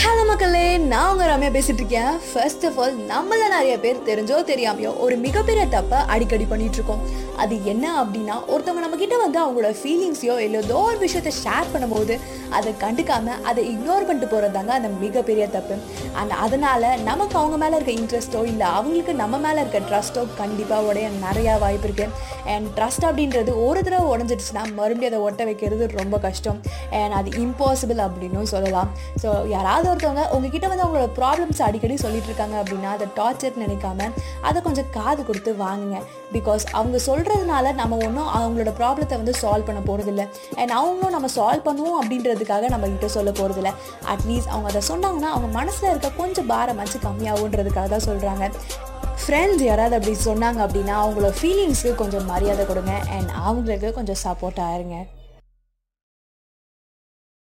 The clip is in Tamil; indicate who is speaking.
Speaker 1: Hello மக்களே நான் உங்க ரம்யா பேசிட்டு இருக்கேன். ஃபர்ஸ்ட் ஆஃப் ஆல் நம்மள நிறைய பேர் தெரிஞ்சோ தெரியாமையோ ஒரு மிகப்பெரிய தப்பை அடிக்கடி பண்ணிட்டு இருக்கோம். அது என்ன அப்படின்னா ஒருத்தவங்க நம்ம கிட்ட வந்து அவங்களோட ஃபீலிங்ஸையோ இல்லை ஏதோ ஒரு விஷயத்த ஷேர் பண்ணும்போது அதை கண்டுக்காம அதை இக்னோர் பண்ணிட்டு போறதாங்க அந்த மிகப்பெரிய தப்பு. அண்ட் அதனால நமக்கு அவங்க மேல இருக்க இன்ட்ரெஸ்ட்டோ இல்லை அவங்களுக்கு நம்ம மேல இருக்க ட்ரஸ்ட்டோ கண்டிப்பாக உடைய நிறையா வாய்ப்பு இருக்கு. அண்ட் ட்ரஸ்ட் அப்படின்றது ஒரு தடவை உடஞ்சிடுச்சுன்னா மறுபடியும் அதை ஒட்ட வைக்கிறது ரொம்ப கஷ்டம். அண்ட் அது இம்பாசிபிள் அப்படின்னும் சொல்லலாம். ஸோ யாராவது ஒருத்தவங்க உங்ககிட்ட வந்து அவங்களோட ப்ராப்ளம்ஸ் அடிக்கடி சொல்லிட்டு இருக்காங்க அப்படின்னா அதை டார்ச்சர் நினைக்காம அதை கொஞ்சம் காது கொடுத்து வாங்குங்க. பிகாஸ் அவங்க சொல்கிறதுனால நம்ம ஒன்றும் அவங்களோட ப்ராப்ளத்தை வந்து சால்வ் பண்ண போகிறதில்ல அண்ட் அவங்களும் நம்ம சால்வ் பண்ணுவோம் அப்படின்றதுக்காக நம்ம கிட்ட சொல்ல போகிறதில்ல அட்லீஸ்ட் அவங்க அதை சொன்னாங்கன்னா அவங்க மனசில் இருக்க கொஞ்சம் பாரமாச்சு கம்மியாகுன்றதுக்காக தான் சொல்கிறாங்க ஃப்ரெண்ட்ஸ் யாராவது அப்படி சொன்னாங்க அப்படின்னா அவங்களோட ஃபீலிங்ஸ்க்கு கொஞ்சம் மரியாதை கொடுங்க. அண்ட் அவங்களுக்கு கொஞ்சம் சப்போர்ட் ஆயிருங்க.